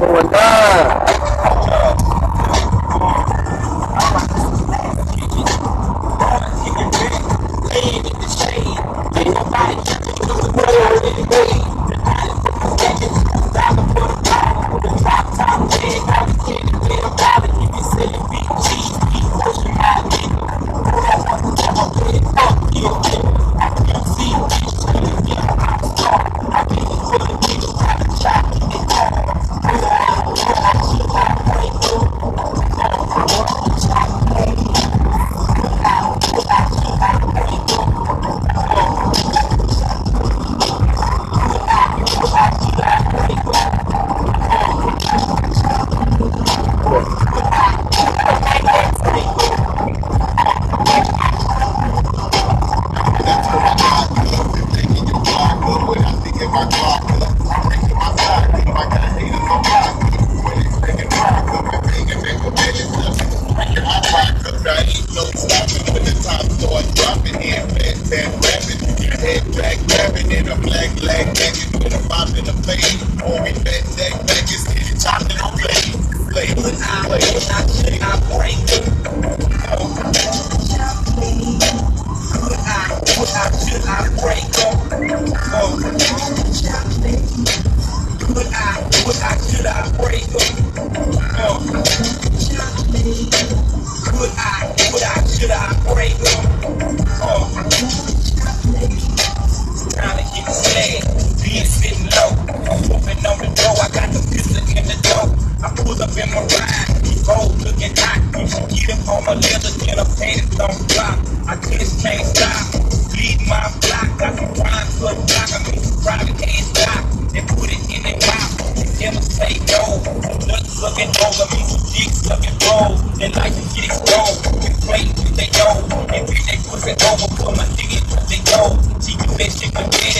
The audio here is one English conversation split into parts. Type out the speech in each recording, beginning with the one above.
Going down. Cause I know I'm putting my dick they the dough. See can bitch in my bed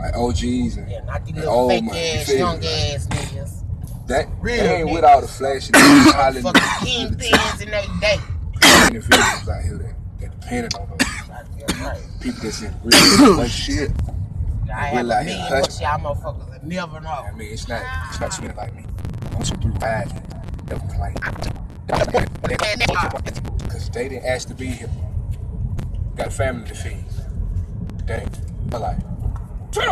me. Like OGs and, Yeah, not these and little old fake money. You ass, feel me? young Like, ass niggas. That Real they ain't niggas. with all the flashy niggas hollering Fucking to kingpins in they day. the individuals out here that, that depending on us. Yeah, right. People that's in real like shit. I have Really a out here hustling. y'all motherfuckers will never know. I mean, it's not, it's not swimming like me. I'm some through five. Never complain. Because they didn't ask to be here. Got a family to feed. Dang. My life. You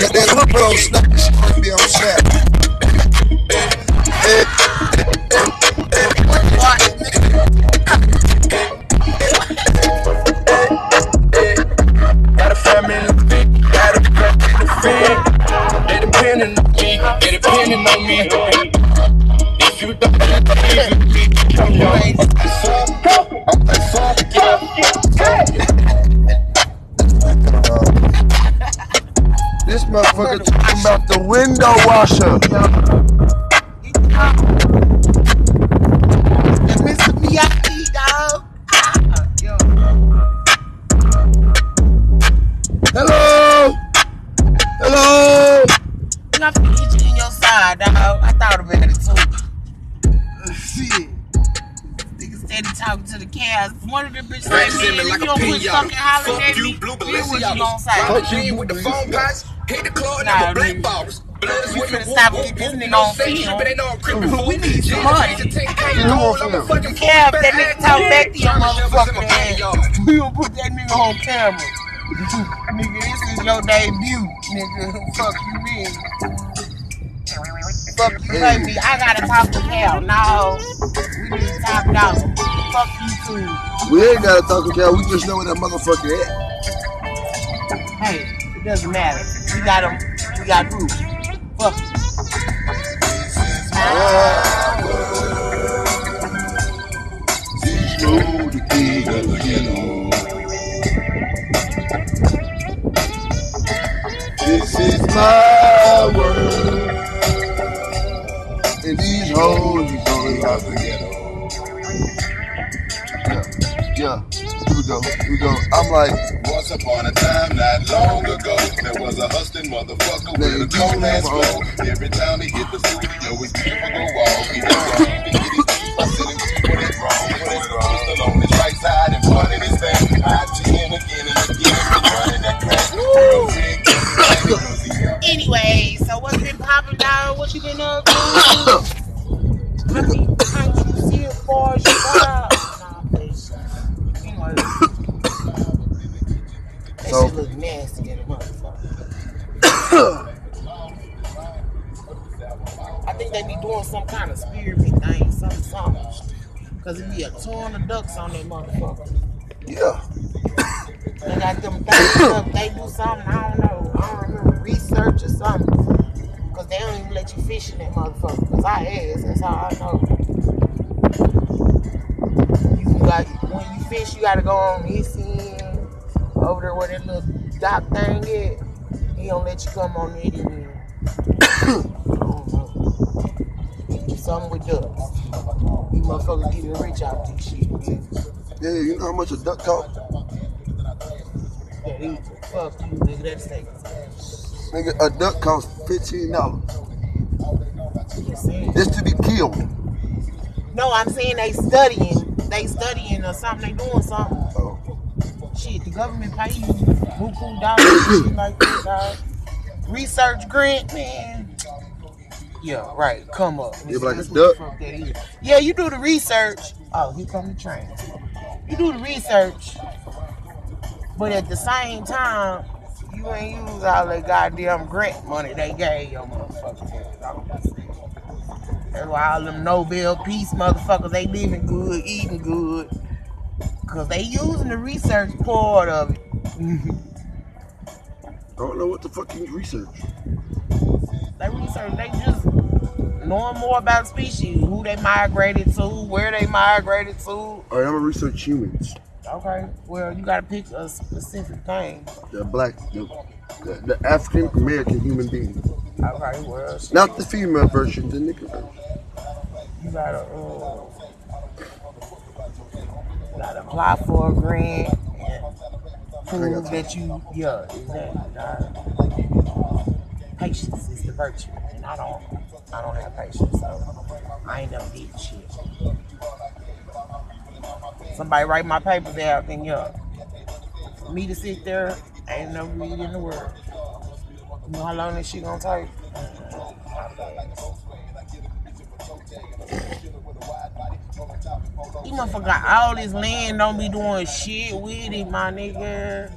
doing the handicap. That washer. Mr. Miyagi, dog. Ah, yo. Hello? Hello? You have to get you in your side, dog. I thought about it too. Shit. Niggas steady talking to the cats. One of the bitches said, man, send me if like you don't quit pinata. fucking hollering Fuck at you, me, blue then what you Balenciagas. gonna say? Rock with the phone pots. Hit the club, Nah, number black nigga. Ballers. Blood is You with me, finna whoop, stop whoop, this nigga No on fake film. but they know I'm crippin' we need some Yeah, money. change the 10K Who gold, I'm a film? fucking Kev, fool, that nigga talk back to your German shepherds in my motherfucking ass. We gonna put that nigga on camera. nigga, this is your debut, nigga. Fuck you mean. Fuck you me. I gotta talk to Cal. No. We need to talk dog. Fuck you too. We ain't gotta talk to Cal. We just know where that motherfucker at. Hey, it doesn't matter. We got him. We got proof. This is my world. And these hoes is only the ghetto. Yeah, yeah. Go. Here we go. I'm like, Once upon a time, not long ago, there was a hustling motherfucker with a cold ass flow. Every time he hit the studio, his people go off. He wrong. Let you come on that end. I don't. Something with ducks. You motherfuckers getting rich out this shit. Yeah, you know how much a duck cost? Yeah, fuck you, nigga. That's. Nigga, a duck costs fifteen dollars Just to be killed. No, I'm saying they studying. They studying or something. They doing something. Oh. Shit, the government pay you buku dollars and shit like that, dog. Research grant, man. Yeah, right. Come up. Yeah, like a duck? fuck that is. Yeah, you do the research. Oh, here come the train. You do the research, but at the same time, you ain't use all that goddamn grant money they gave your motherfuckers. That's why all them Nobel Peace motherfuckers, they living good, eating good. Cause they using the research part of it. I don't know what the fuck you research. They research, they just knowing more about species, who they migrated to, where they migrated to. All right, I'm gonna research humans. Okay, well you gotta pick a specific thing. The black, the, the, the African American human being, Okay, well shit, not the female version, the nigga version. you gotta uh, gotta apply for a grant prove that you yeah exactly. Uh, patience is the virtue, and I don't I don't have patience, so I ain't never did shit. Somebody write my papers out, then yeah. For me to sit there, ain't no read in the world. You know how long this shit gonna take? You motherfucker got all this land, don't be doing shit with it, my nigga.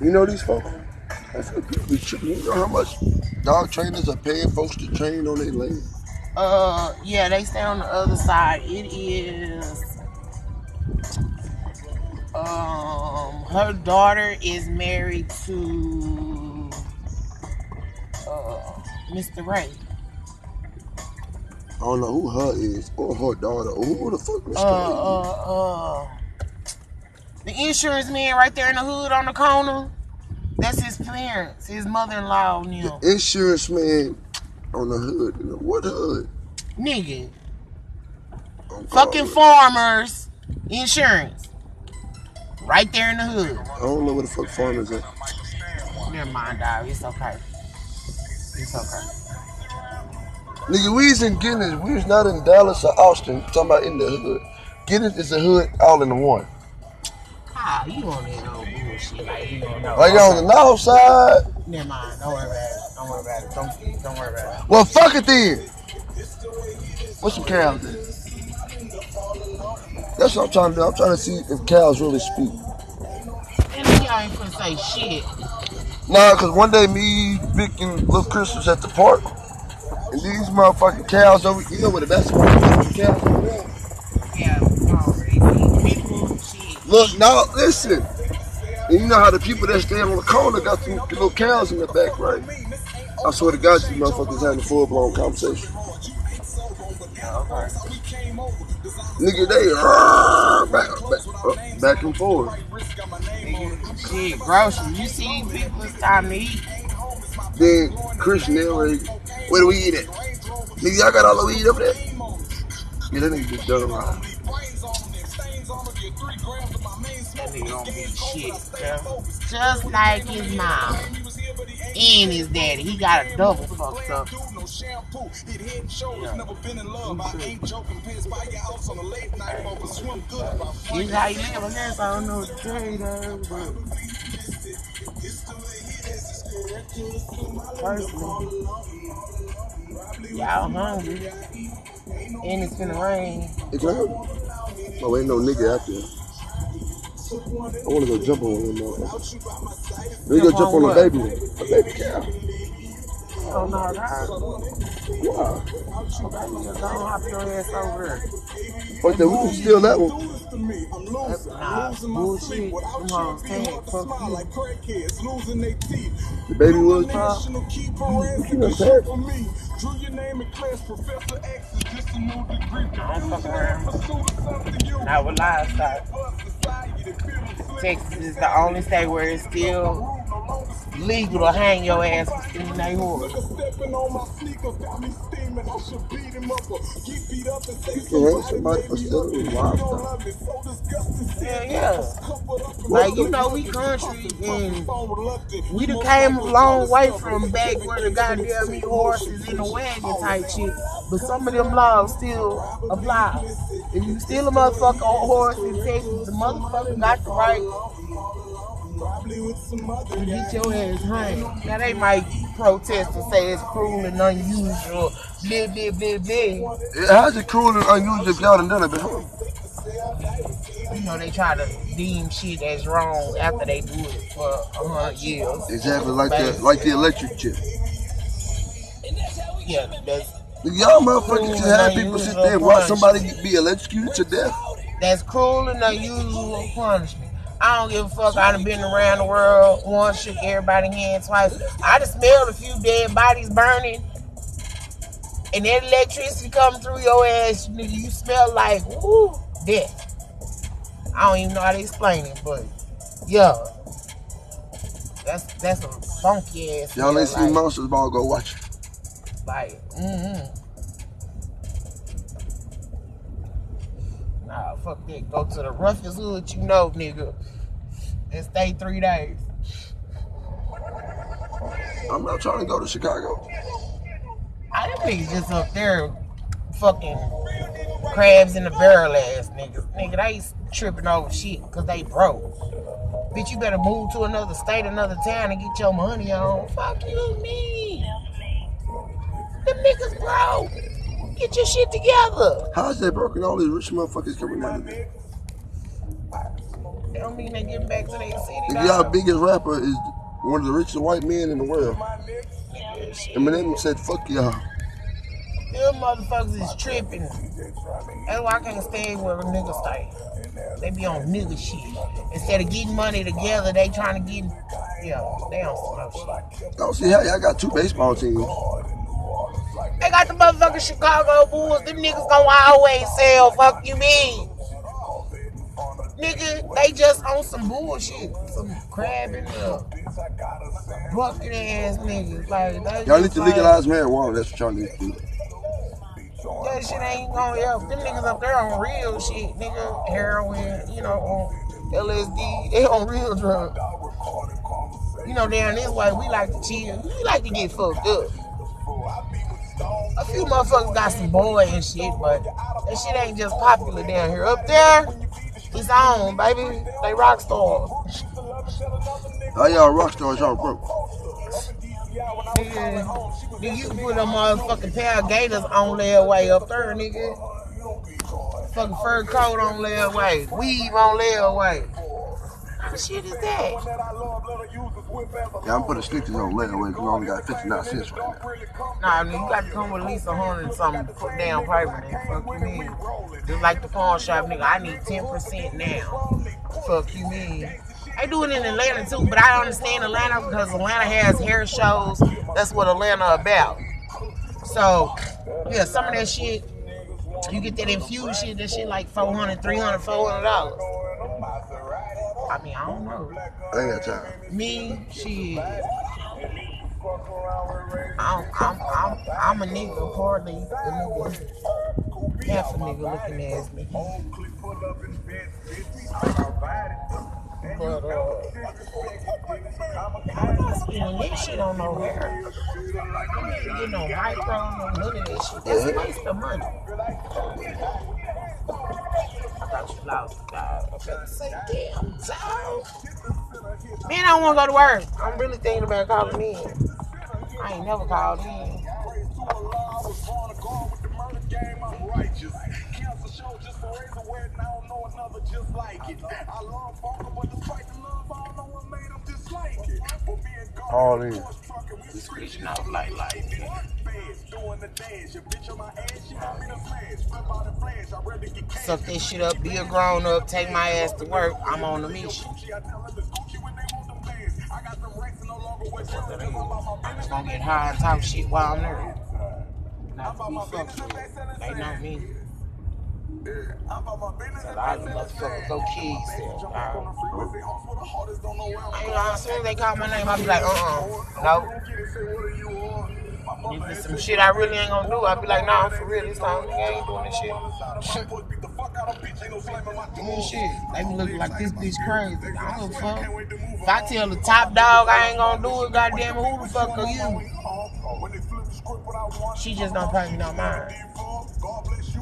You know these folks? I feel people tripping. You know how much dog trainers are paying folks to train on their land? Uh, yeah, they stay on the other side. It is. Um, her daughter is married to uh, Mr. Ray. I don't know who her is or her daughter or who the fuck was Uh, uh, uh. The insurance man right there in the hood on the corner. That's his parents, his mother-in-law. The insurance man on the hood. What hood? Nigga, fucking farmers insurance. Right there in the hood. I don't know where the fuck farmers at. Never mind, dog. It's okay. It's okay. Nigga, we was in Guinness. We not in Dallas or Austin. Talking about in the hood. Guinness is a hood all in the one. Ah, you on that old bullshit like you don't know. Like on the north side. Never mind. Don't worry about it. Don't worry about it. Don't, don't worry about it. Well, fuck it then. What's some cows there? That's what I'm trying to do. I'm trying to see if cows really speak. And then y'all ain't finna say shit. Nah, cause one day me, Vic, and Little Chris was at the park, and these motherfucking cows over. You know what the best part is? The cows over there. Yeah, already. Look, now listen. And you know how the people that stand on the corner got some little cows in the back, right? I swear to God, you motherfuckers having a full blown conversation. Nigga, they uh, back, back, up, back and forth. Shit, groceries. You see people, it's time to eat. Then Christian, they like, where do we eat at? Nigga, y'all got all the weed over there? Yeah, that nigga just done right. That nigga don't be shit. Just like his mom. And his daddy. He got a double fucked up. He's how you live, I guess. I don't know what to tell you, though, but. Personally, y'all hungry. And it's gonna rain. It's loud. Oh, ain't no nigga out there. I wanna go jump on one motherfucker. Let me go Jump jump on on a baby. A baby cow. Oh, no, dog. Wow. Just don't hop your ass over there. Fuck that, we can steal that one. That's nah, bullshit. Them hoes can't. Fuck you. The baby was National key You know, tag. for me. Drew your name in class, Professor X is just a new degree. Don't fuck around. Pursuit of something you Not with livestock. Texas is the only state where it's still legal to hang your ass for stealing they horse. Disgusting. Yeah. Like, you know, we country and we done came a long way from back where the goddamn horses in the wagon type shit. But some of them laws still apply. If you steal a motherfucker on horse in Texas, the motherfucker got the right to get your ass hanged. Now they might protest and say it's cruel and unusual, blah, blah, blah, blah. How's it cruel and unusual if y'all done done it before? You know, they try to deem shit as wrong after they do it for a hundred years. Exactly like the like the electric chip. Yeah, that's Y'all motherfuckers just have people sit there and watch somebody be electrocuted to death. That's cruel and unusual punishment. I don't give a fuck. I done been around the world once, shook everybody hand twice. I just smelled a few dead bodies burning. And that electricity coming through your ass, nigga, you smell like, woo, death. I don't even know how to explain it, but yeah. That's that's a funky ass. Y'all ain't seen like, Monsters Ball, go watch it. Like, mm-hmm. Nah, fuck that. Go to the roughest hood you know, nigga. And stay three days. I'm not trying to go to Chicago. I them niggas just up there fucking crabs in the barrel ass niggas. Nigga, they tripping over shit because they broke. Bitch, you better move to another state, another town and get your money on. Fuck you, me. Them niggas broke. Get your shit together. How's that broken? All these rich motherfuckers coming out of there. That don't mean they getting back to their city. If y'all biggest rapper is one of the richest white men in the world. Eminem said, fuck y'all. Them motherfuckers is tripping. That's why I can't stay where a nigga stay. They be on nigga shit. Instead of getting money together, they trying to get, yeah, they on some shit. I don't see how y'all got two baseball teams. They got the motherfucking Chicago Bulls. Them niggas gonna always sell. Fuck you mean? Nigga, they just on some bullshit. Some crabbing up. bucket ass niggas. Like, they Y'all need to like- legalize marijuana. That's what y'all need to do. That shit ain't gonna help. Them niggas up there on real shit, nigga. Heroin, you know, on LSD. They on real drugs. You know, down this way, we like to chill. We like to get fucked up. A few motherfuckers got some boy and shit, but that shit ain't just popular down here. Up there, it's on, baby. They rock stars. How y'all rock stars, y'all broke? Nigga, nigga, you can put a motherfucking pair of gators on their way up there, nigga. Fucking fur coat on their way. Weave on their way. What shit is that? Yeah, I'm putting stickers on layaway because we only got 59 cents right now. Nah, I mean, you got to come with at least a hundred and something put down paper, nigga. Fuck you mean? Just like the pawn shop, nigga. I need 10% now. Fuck you mean? They do it in Atlanta too, but I understand Atlanta because Atlanta has hair shows. That's what Atlanta about. So, yeah, some of that shit, you get that infused shit, that shit like 400 300 $400. I mean, I don't know. I ain't got time. Me, shit. I'm, I'm, I'm, I'm a nigga, partly a nigga. Half a nigga looking ass nigga. But, uh, I'm not spending that shit on no hair. You get no micro, no none of that shit. That's a waste of money. I thought you lost the guy. I was gonna say, damn, dog. Man, I don't want to go to work. I'm really thinking about calling in. I ain't never called in. All in. Screeching out like Suck that shit up, be a grown up, take my ass to work. I'm on a mission. I'm just gonna get high and talk shit while I'm there. Not to be fucked with. They know me. So a lot of motherfuckers go dog. I ain't lying. As soon as they call my name, I be like, uh uh Nope. If it's some shit I really ain't gonna do, I'll be like, nah, for real, this time nigga ain't doing this shit. Doing shit. They be looking like this bitch crazy. I don't fuck. If I tell the top dog I ain't gonna do it, goddamn, who the fuck are you? She just don't pay me no mind.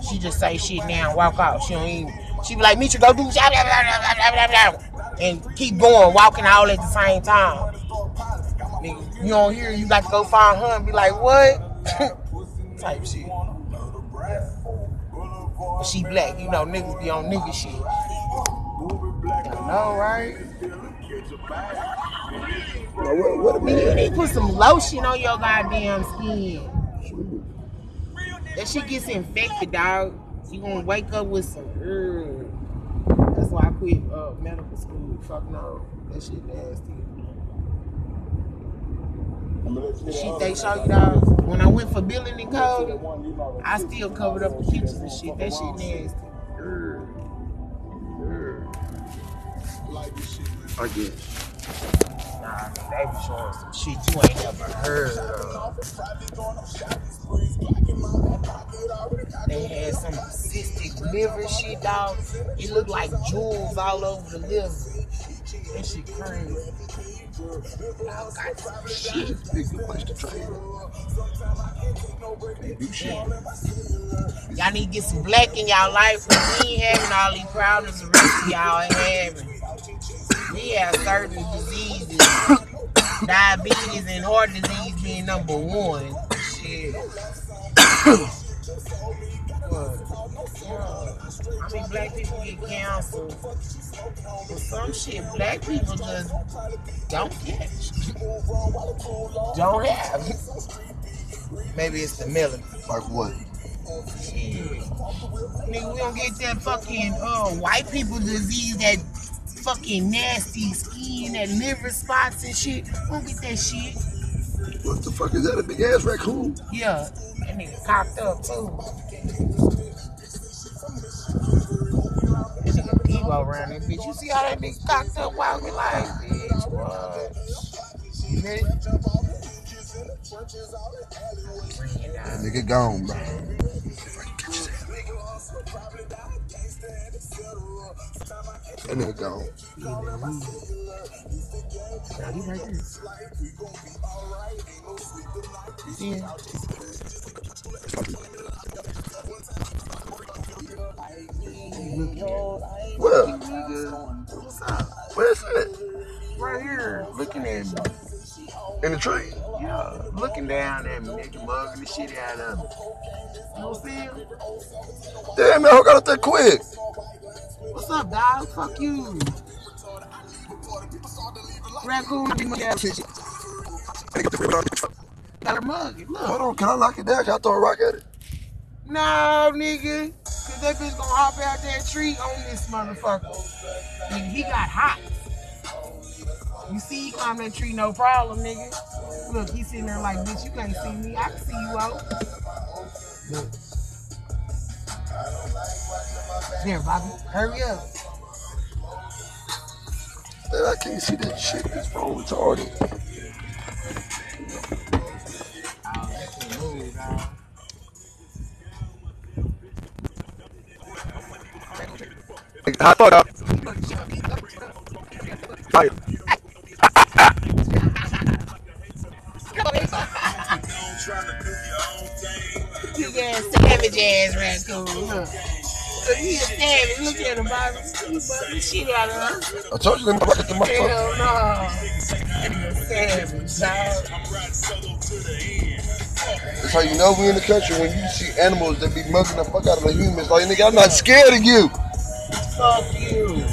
She just say shit now and walk out. She don't even. She be like, Mitra, go do blah," and keep going, walking all at the same time. You don't hear, you got to go find her and be like, what? Type shit. But she black, you know, niggas be on nigga shit. I know, right? Now, what, what a Nigga, you need to put some lotion on your goddamn skin. That shit gets infected, dog. You gonna wake up with some. Ugh. That's why I quit uh, medical school. Fuck no, that shit nasty. Shit they show you, dog. When I went for billing and code, I still covered up the pictures and shit. That shit nasty. I guess. Nah, they be showing some shit you ain't never heard of. They had some cystic liver shit, dog. It looked like jewels all over the liver. That shit crazy. Dog got some shit. Big good place to train. They do shit. Y'all need to get some black in y'all life. We ain't having all these problems the rest of y'all ain't having. We have certain diseases. Diabetes and heart disease being number one. Shit. I mean, black people get cancer. But some shit, black people just don't catch. Don't have. Maybe it's the melanin. Like what? Shit. Nigga, we don't get that fucking uh, white people disease, that fucking nasty skin, that liver spots and shit. We don't get that shit. What the fuck is that? A big ass raccoon? Yeah, that nigga cocked up too. That nigga Debo around that bitch. You see how that nigga cocked up walking like, bitch, what? You ready? Bring it That nigga gone, bro. That nigga gone. Now, he right there. See him? Where? What's up? Where's it? Right here, looking at me. In the tree. Yeah, looking down at me, nigga, mugging the shit out of me. You don't see him? Damn, man, I got up that quick. What's up, dog? Fuck you. Raccoon, you mug out shit. Got mug. Look. Hold on, can I knock it down? Can I throw a rock at it? No, nigga. Cause that bitch gonna hop out that tree on this motherfucker. Nigga, he got hot. You see he climb that tree, no problem, nigga. Look, he sitting there like, bitch, you can't see me. I can see you out. Look. Here, Bobby, hurry up. Man, I can't see that shit. This phone retarded. Hot fuck up. Fire. Big ass savage ass raccoon. Look. Look, savage. Look at him, Bobby. He bugging shit out of us. I told you, let me at the motherfucker. Hell no. He savage, dog. That's how you know we in the country when you see animals that be mugging the fuck out of the humans. Like, nigga, I'm not scared of you. Fuck you.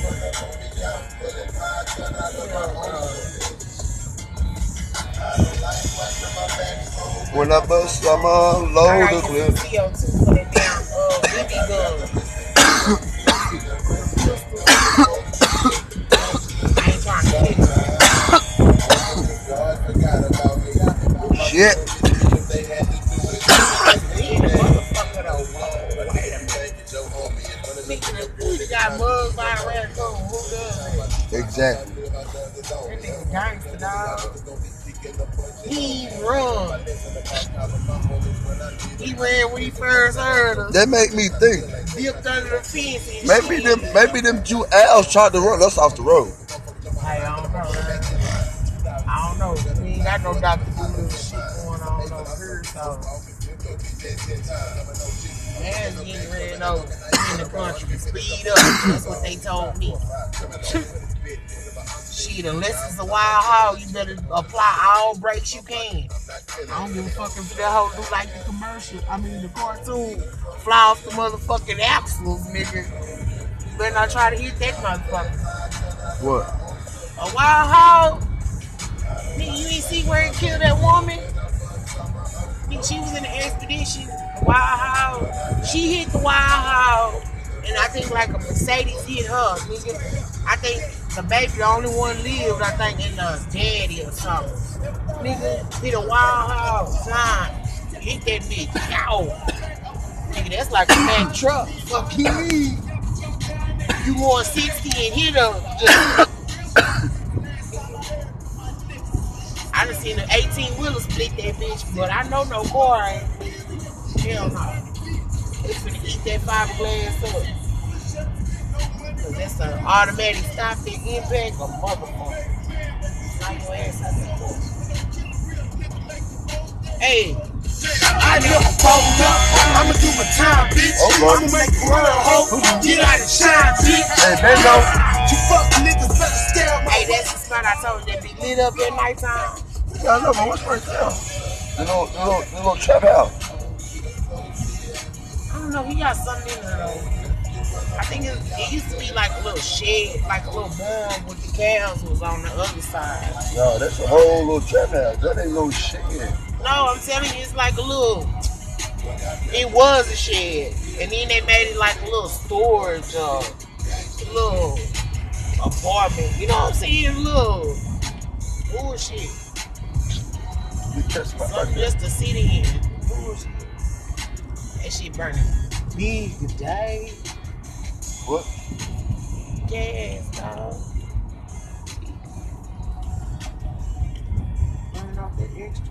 When I bust, I'm all I load got the you clip. some CO2 for that damn uh, BB got mugged by a raccoon. Who does it? Exactly. That nigga gangster, dog. He run. He ran when he first heard us. That make me think. Dipped under the fence Maybe shit. them, maybe them Jew owls tried to run us off the road. Hey, I don't know. man. I don't know. We ain't got no Dr. Shit going on over here. so. Man's getting ran over in the country. Speed up. That's what they told me. Shit, unless it's a wild hog, you better apply all brakes you can. I don't give a fuck if that hoe do like the commercial. I mean the cartoon. Fly off the motherfucking axles, nigga. You better not try to hit that motherfucker. What? A wild hog? Nigga, you ain't see where it killed that woman? Nigga, she was in the expedition. Hog. She hit the wild hog. And I think like a Mercedes hit her, nigga. I think the baby, the only one lived, I think, in the daddy or something. Nigga, hit a wild hog, flying. Hit that bitch. Yow. Nigga, that's like a Mack truck. Fuck you mean? You going 60 and hit her. Just I done seen an 18 wheeler split that bitch, but I know no car ain't. Hell no. Eat that fiberglass up. Cause that's an automatic stop that impact a motherfucker. Knock your ass out that car. Hey, I never fold up. I'ma do my time, bitch. Oh, I'ma make the world hope. Get out and shine, bitch. Hey, they know. You fuck niggas better stay out my hey, that's the spot I told you that be lit up at nighttime. Yeah, I know, but what's right there? The little, the little, the little trap house. Know, he got something in there though. I think it, it used to be like a little shed, like a little barn with the cows was on the other side. No, that's a whole little trap house. That ain't no shit. No, I'm telling you, it's like a little. It was a shed, and then they made it like a little storage, uh, a little apartment. You know what I'm saying? A little bullshit. You catch my Something just to sit in. Bullshit. That shit burning big today. What? Gas, dog. Burn off that extra.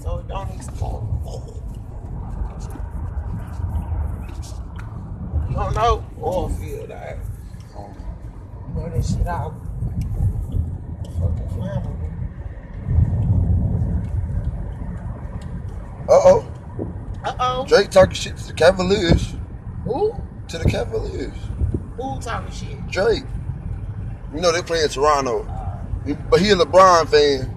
So it don't explode. You don't know? Oil field, alright. Burn that shit out. Fucking flammable. Uh oh. Uh oh. Drake talking shit to the Cavaliers. Who? To the Cavaliers. Who talking shit? Drake. You know they play in Toronto. He- But he a LeBron fan.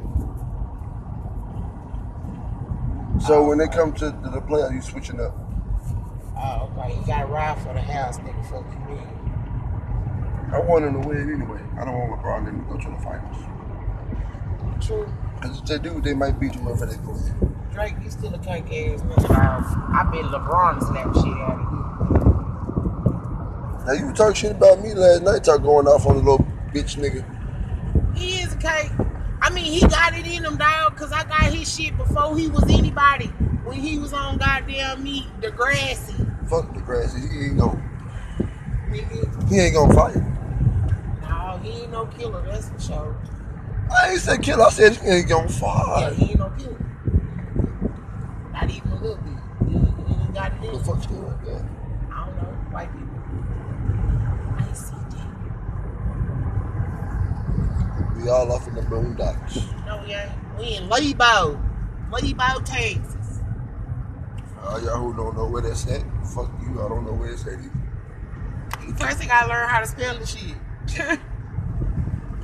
So when they come to the, the playoffs, you switching up. Oh, okay. You got ride for the house, nigga. Fuck you. I want him to win anyway. I don't want LeBron to go to the finals. True. Because if they do, they might beat you wherever they go. Drake, you still a cake ass nigga. Um, I bet LeBron slap shit out of Now you talk shit about me last night, talk going off on the little bitch nigga. He is a cake. I mean, he got it in him, dog, because I got his shit before he was anybody. When he was on goddamn me, Degrassi. Fuck the grass. He ain't gonna Nigga. he ain't gonna fight. No, he ain't no killer, that's for sure. I ain't said killer. I said he ain't gonna Yeah, he ain't no killer. Not even a little bit. He, he got it in The him. fuck you like? I don't know, white people. I see that. We all off in the boondocks. No, we ain't. We in Lebo. Lebo, Texas. Uh, y'all who don't know where that's at, fuck you. I don't know where it's at either. First thing I learned how to spell the shit.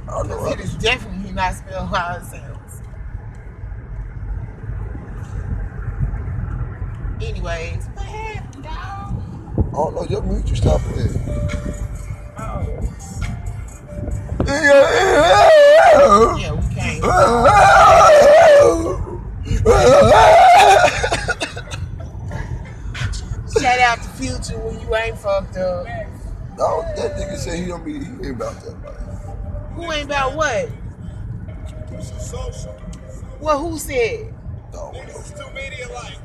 I know. it is definitely not spelled how it sounds. Anyways, what happened, dog? Oh, don't know. Your music stop playing. Oh, Yeah. yeah, we can't. Shout out to Future when you ain't fucked up. No, that nigga said he don't be, he ain't about that life. Who ain't about what? Well, who said? No, no.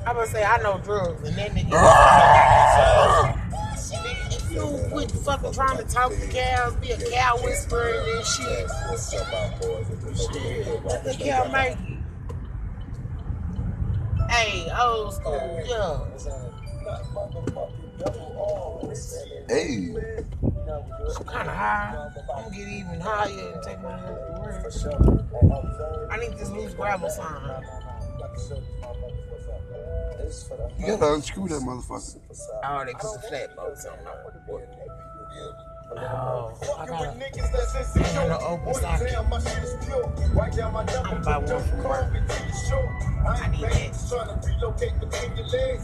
I'm gonna say I know drugs, and that nigga. if you quit fucking trying to talk to cows, be a cow whisperer and this shit. Shit, let the cow make it. Hey, old school, yeah. Hey, I'm kind of high. I'm gonna get even higher and take my health to work. I need this loose gravel sign. You gotta unscrew that motherfucker. Oh, they put the flat bolts on there. Oh, I got a, I got an open socket. I'm about one from work. I need that.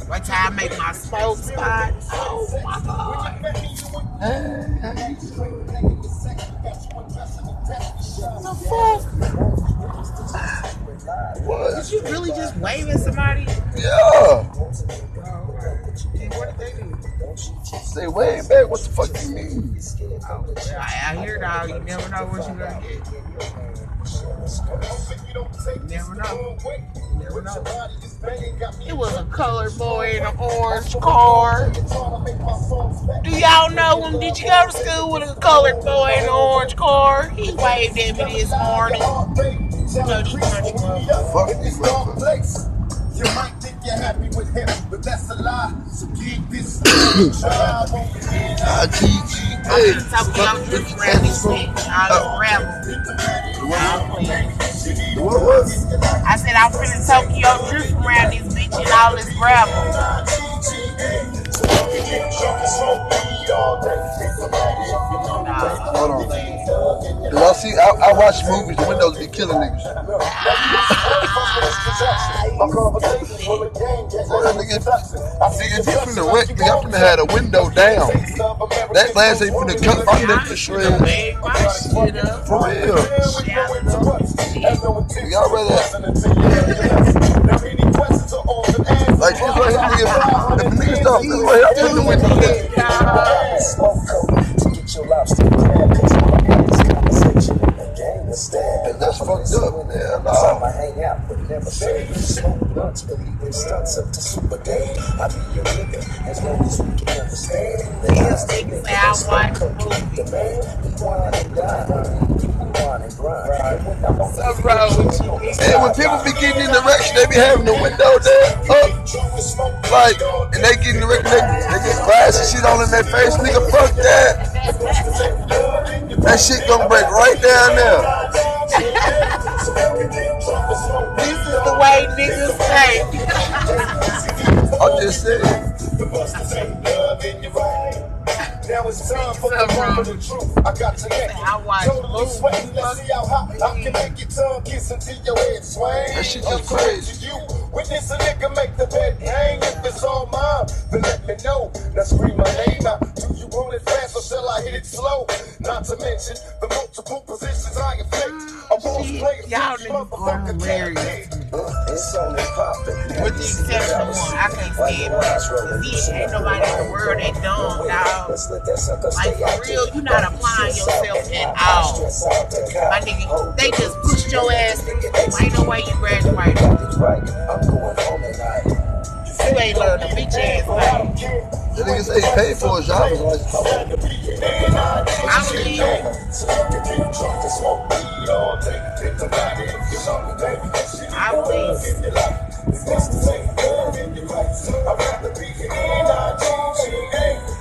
One time I make my smoke spot. Oh my god. The fuck? What? Did you really just wave at somebody? Yeah. What did they do? Say way back. What the fuck you mean? I, I hear now. You never know what you're gonna get. You never know. You never know. It was a colored boy in an orange car. Do y'all know him? Did you go to school with a colored boy in an orange car? He waved at me this morning. No, these country motherfuckers. Fuck these motherfuckers. You might think you're happy with him, but that's a lie. So keep this try. Ah, GG. I'm Hey, gonna Tokyo drift around this bitch. All the gravel. I'm what was? I said I'm finna Tokyo drift around this bitch and all this gravel. Hold on. I see, I, I watch movies, the windows be killing niggas. Nigga, nigga, if you finna wreck me, I'm finna have the window down. That glass ain't finna cut my lip to shreds. For real. Y'all rather, like this right here, nigga, if the nigga stop this right here, I'm in the window down. That's fucked up. Sometimes I hang Yeah, nah. Niggas say smoke blocks, but he starts up to super day. I be your nigga, as long as we understand. They just take me out like a movies. What's wrong with you? And when people be getting in the direction, they be having the window there up, like, and they get in the direction, they, they get glass and shit all in their face. Nigga, fuck that. That shit gonna break right down there. This is the way niggas say. I'm just saying. Now it's time for the moment of truth. I got to let I watch Totally movies. sweating, let's see how hot I can make your tongue kiss until your head swing. That shit just I'm saying crazy. to you, witness a nigga make the bed hang. If it's all mine, then let me know. Now scream my name out. Do you roll it fast or shall I hit it slow? Not to mention the multiple positions I inflict. A mm, boss Shit, player, y'all niggas are motherfucker, hilarious. It's only poppin'. With the exception of one, I can't stand it. Ain't nobody in the world that dumb, dog. Let's let that sucker Like for real, you not applying yourself at all. My nigga, they just pushed your ass. Ain't no way you graduated. Right, I'm going home tonight. You ain't learned a bitch ass thing. The nigga say he paid for his driver's license. I believe. I believe.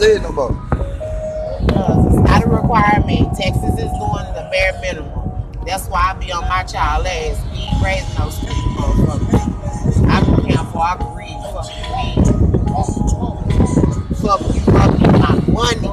no more. It's not a requirement. Texas is doing the bare minimum. That's why I be on my child ass. We ain't raising no street motherfuckers. I can count for I can read. Fuck you. Fuck you, fuck you, my money.